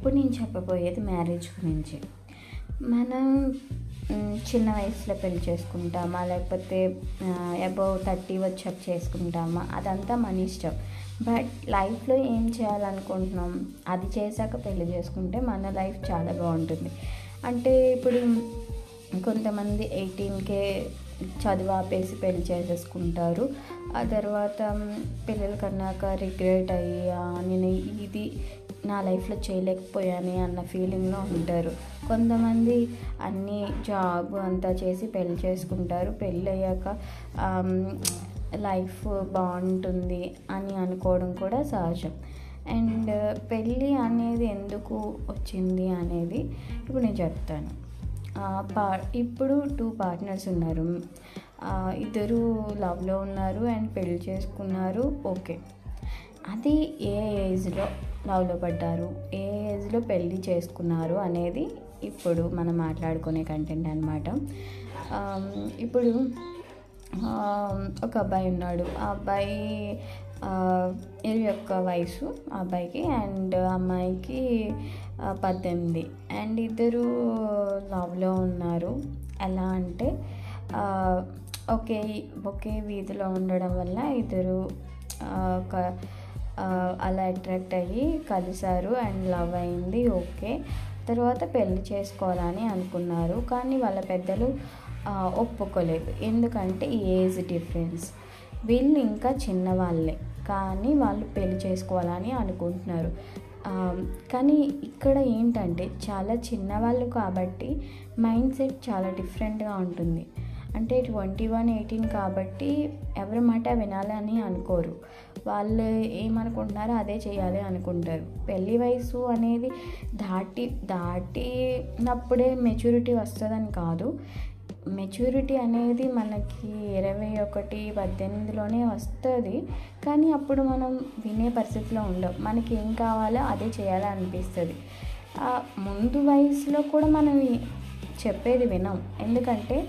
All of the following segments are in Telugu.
ఇప్పుడు నేను చెప్పబోయేది మ్యారేజ్ గురించి. మనం చిన్న వయసులో పెళ్ళి చేసుకుంటామా? లేకపోతే అబౌవ్ థర్టీ వచ్చాక చేసుకుంటామా? అదంతా మన ఇష్టం. బట్ లైఫ్లో ఏం చేయాలనుకుంటున్నాం? అది చేశాక పెళ్ళి చేసుకుంటే మన లైఫ్ చాలా బాగుంటుంది. అంటే ఇప్పుడు కొంతమంది ఎయిటీన్కే చదువు ఆపేసి పెళ్ళి చేసేసుకుంటారు. ఆ తర్వాత పిల్లలు కన్నాక రిగ్రెట్ అయ్యా నేను ఇది నా లైఫ్లో చేయలేకపోయాను అన్న ఫీలింగ్లో ఉంటారు. కొంతమంది అన్ని జాబ్ అంతా చేసి పెళ్ళి చేసుకుంటారు. పెళ్ళి అయ్యాక లైఫ్ బాగుంటుంది అని అనుకోవడం కూడా సహజం. అండ్ పెళ్ళి అనేది ఎందుకు వచ్చింది అనేది ఇప్పుడు నేను చెప్తాను. పా ఇప్పుడు టూ పార్ట్నర్స్ ఉన్నారు. ఇద్దరు లవ్లో ఉన్నారు అండ్ పెళ్ళి చేసుకున్నారు. ఓకే. అది ఏ ఏజ్లో? లవ్లో పడ్డారు. ఏ ఏజ్లో పెళ్ళి చేసుకున్నారు అనేది ఇప్పుడు మనం మాట్లాడుకునే కంటెంట్ అనమాట ఇప్పుడు ఒక అబ్బాయి ఉన్నాడు. ఆ అబ్బాయి ఇరవై ఒక్క వయసు ఆ అబ్బాయికి అండ్ అమ్మాయికి పద్దెనిమిది. అండ్ ఇద్దరు లవ్లో ఉన్నారు. ఎలా అంటే ఒకే ఒకే వీధిలో ఉండడం వల్ల ఇద్దరు ఒక అలా అట్రాక్ట్ అయ్యి కలిశారు అండ్ లవ్ అయింది ఓకే. తర్వాత పెళ్ళి చేసుకోవాలని అనుకున్నారు కానీ వాళ్ళ పెద్దలు ఒప్పుకోలేదు. ఎందుకంటే ఏజ్ డిఫరెన్స్. వీళ్ళు ఇంకా చిన్నవాళ్ళే కానీ వాళ్ళు పెళ్ళి చేసుకోవాలని అనుకుంటున్నారు. కానీ ఇక్కడ ఏంటంటే చాలా చిన్నవాళ్ళు కాబట్టి మైండ్ సెట్ చాలా డిఫరెంట్గా ఉంటుంది. అంటే ట్వంటీ వన్ ఎయిటీన్ కాబట్టి ఎవరి మాట వినాలని అనుకోరు. వాళ్ళు ఏమనుకుంటున్నారో అదే చేయాలి అనుకుంటారు. పెళ్ళి వయసు అనేది దాటి దాటినప్పుడే మెచ్యూరిటీ వస్తుందని కాదు. మెచ్యూరిటీ అనేది మనకి ఇరవై ఒకటి పద్దెనిమిదిలోనే వస్తుంది. కానీ అప్పుడు మనం వినే పరిస్థితిలో ఉండం. మనకి ఏం కావాలో అదే చేయాలనిపిస్తుంది. ముందు వయసులో కూడా మనం చెప్పేది వినం. ఎందుకంటే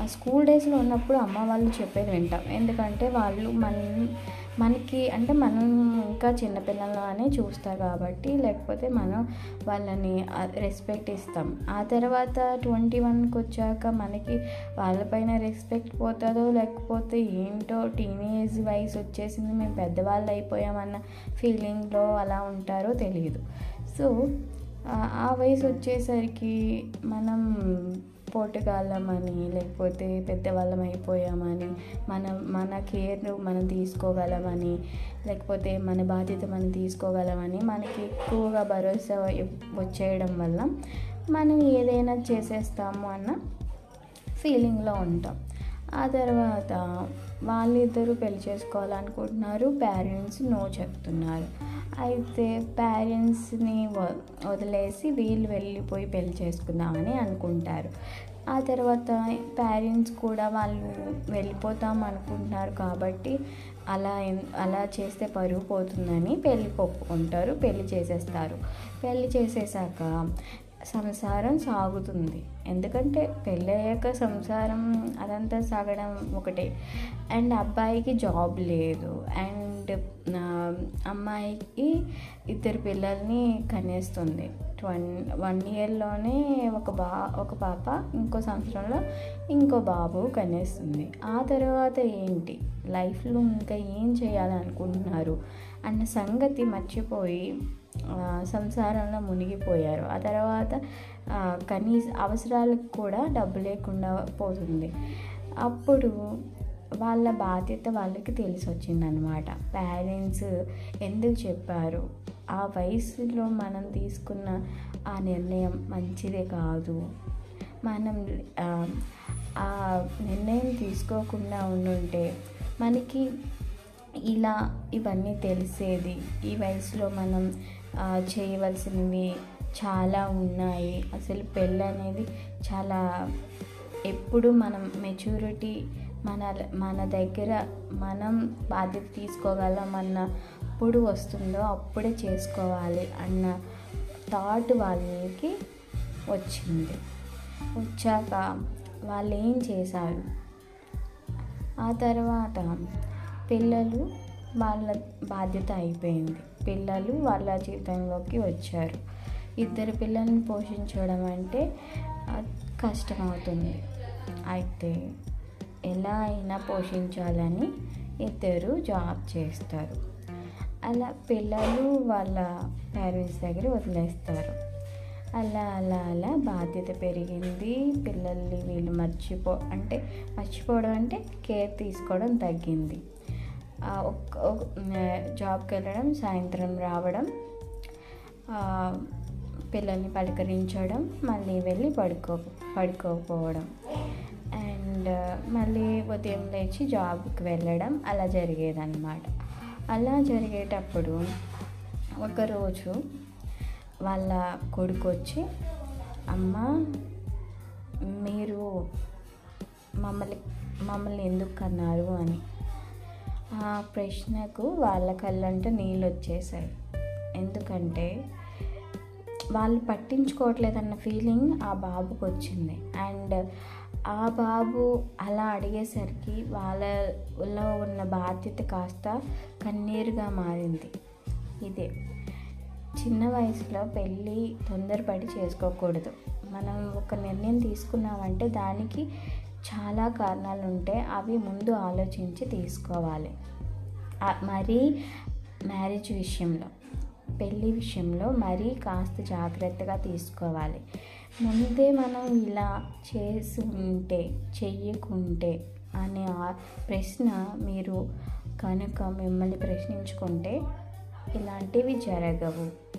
ఆ స్కూల్ డేస్లో ఉన్నప్పుడు అమ్మ వాళ్ళు చెప్పేది వింటాం. ఎందుకంటే వాళ్ళు మన మనకి అంటే మనం ఇంకా చిన్నపిల్లలనే చూస్తారు కాబట్టి లేకపోతే మనం వాళ్ళని రెస్పెక్ట్ ఇస్తాం. ఆ తర్వాత ట్వంటీ వన్కి వచ్చాక మనకి వాళ్ళపైన రెస్పెక్ట్ పోతుందో లేకపోతే ఏంటో టీనేజ్ వయసు వచ్చేసింది మేము పెద్దవాళ్ళు అయిపోయామన్న ఫీలింగ్లో అలా ఉంటారో తెలియదు. సో ఆ- ఆ వయసు వచ్చేసరికి మనం పోటుగాళ్ళమని లేకపోతే పెద్దవాళ్ళం అయిపోయామని మన మన కేర్ మనం తీసుకోగలమని లేకపోతే మన బాధ్యత మనం తీసుకోగలమని మనకి ఎక్కువగా భరోసా వచ్చేయడం వల్ల మనం ఏదైనా చేసేస్తాము అన్న ఫీలింగ్లో ఉంటాం. ఆ తర్వాత వాళ్ళిద్దరూ పెళ్ళి చేసుకోవాలనుకుంటున్నారు. పేరెంట్స్ నో చెప్తున్నారు. అయితే పేరెంట్స్ని వదిలేసి వీళ్ళు వెళ్ళిపోయి పెళ్ళి చేసుకుందామని అనుకుంటారు. ఆ తర్వాత పేరెంట్స్ కూడా వాళ్ళు వెళ్ళిపోతాం అనుకుంటున్నారు కాబట్టి అలా అలా చేస్తే పరుగు పోతుందని పెళ్ళి ఒప్పుకుంటారు పెళ్ళి చేసేస్తారు. పెళ్ళి చేసేసాక సంసారం సాగుతుంది. ఎందుకంటే పెళ్ళయ్యాక సంసారం అదంతా సాగడం ఒకటే. అండ్ అబ్బాయికి జాబ్ లేదు. అండ్ అమ్మాయికి ఇద్దరు పిల్లల్ని కనేస్తుంది. ట్వన్ వన్ ఇయర్లోనే ఒక బా ఒక పాప ఇంకో సంవత్సరంలో ఇంకో బాబు కనేస్తుంది. ఆ తర్వాత ఏంటి? లైఫ్లో ఇంకా ఏం చేయాలనుకుంటున్నారు? అన్న సంగతి మర్చిపోయి సంసారంలో మునిగిపోయారు. ఆ తర్వాత కనీస అవసరాలకు కూడా డబ్బు లేకుండా పోతుంది. అప్పుడు వాళ్ళ బాధ్యత వాళ్ళకి తెలిసి వచ్చిందనమాట పేరెంట్స్ ఎందుకు చెప్పారు? ఆ వయసులో మనం తీసుకున్న ఆ నిర్ణయం మంచిదే కాదు. మనం ఆ నిర్ణయం తీసుకోకుండా ఉండుంటే మనకి ఇలా ఇవన్నీ తెలిసేది. ఈ వయసులో మనం చేయవలసినవి చాలా ఉన్నాయి. అసలు పెళ్ళి అనేది చాలా ఎప్పుడు మనం మెచ్యూరిటీ మన మన దగ్గర మనం బాధ్యత తీసుకోగలమన్నప్పుడు వస్తుందో అప్పుడే చేసుకోవాలి అన్న థాట్ వాళ్ళకి వచ్చింది. వచ్చాక వాళ్ళు ఏం చేశారు? ఆ తర్వాత పిల్లలు వాళ్ళ బాధ్యత అయిపోయింది. పిల్లలు వాళ్ళ జీవితంలోకి వచ్చారు. ఇద్దరు పిల్లల్ని పోషించడం అంటే కష్టమవుతుంది. అయితే ఎలా అయినా పోషించాలని ఇద్దరు జాబ్ చేస్తారు. అలా పిల్లలు వాళ్ళ పేరెంట్స్ దగ్గర వదిలేస్తారు. అలా అలా అలా బాధ్యత పెరిగింది. పిల్లల్ని వీళ్ళు మర్చిపో అంటే మర్చిపోవడం అంటే కేర్ తీసుకోవడం తగ్గింది. జాబ్కి వెళ్ళడం సాయంత్రం రావడం పిల్లల్ని పలకరించడం మళ్ళీ వెళ్ళి పడుకో పడుకోకపోవడం. అండ్ మళ్ళీ ఉదయం లేచి జాబ్కి వెళ్ళడం అలా జరిగేదన్నమాట. అలా జరిగేటప్పుడు ఒకరోజు వాళ్ళ కొడుకు వచ్చి అమ్మ మీరు మమ్మల్ని మమ్మల్ని ఎందుకు కన్నారు? అని. ఆ ప్రశ్నకు వాళ్ళ కళ్ళంటే నీళ్ళు వచ్చేసాయి ఎందుకంటే వాళ్ళు పట్టించుకోవట్లేదన్న ఫీలింగ్ ఆ బాబుకి వచ్చింది అండ్ ఆ బాబు అలా అడిగేసరికి వాళ్ళలో ఉన్న బాధ్యత కాస్త కన్నీరుగా మారింది. ఇదే. చిన్న వయసులో పెళ్ళి తొందరపడి చేసుకోకూడదు. మనం ఒక నిర్ణయం తీసుకున్నామంటే దానికి చాలా కారణాలు ఉంటాయి అవి ముందు ఆలోచించి తీసుకోవాలి. మరీ మ్యారేజ్ విషయంలో పెళ్ళి విషయంలో మరీ కాస్త జాగ్రత్తగా తీసుకోవాలి. ముందే మనం ఇలా చేసుకుంటే చెయ్యకుంటే అనే ప్రశ్న మీరు కనుక మిమ్మల్ని ప్రశ్నించుకుంటే ఇలాంటివి జరగవు.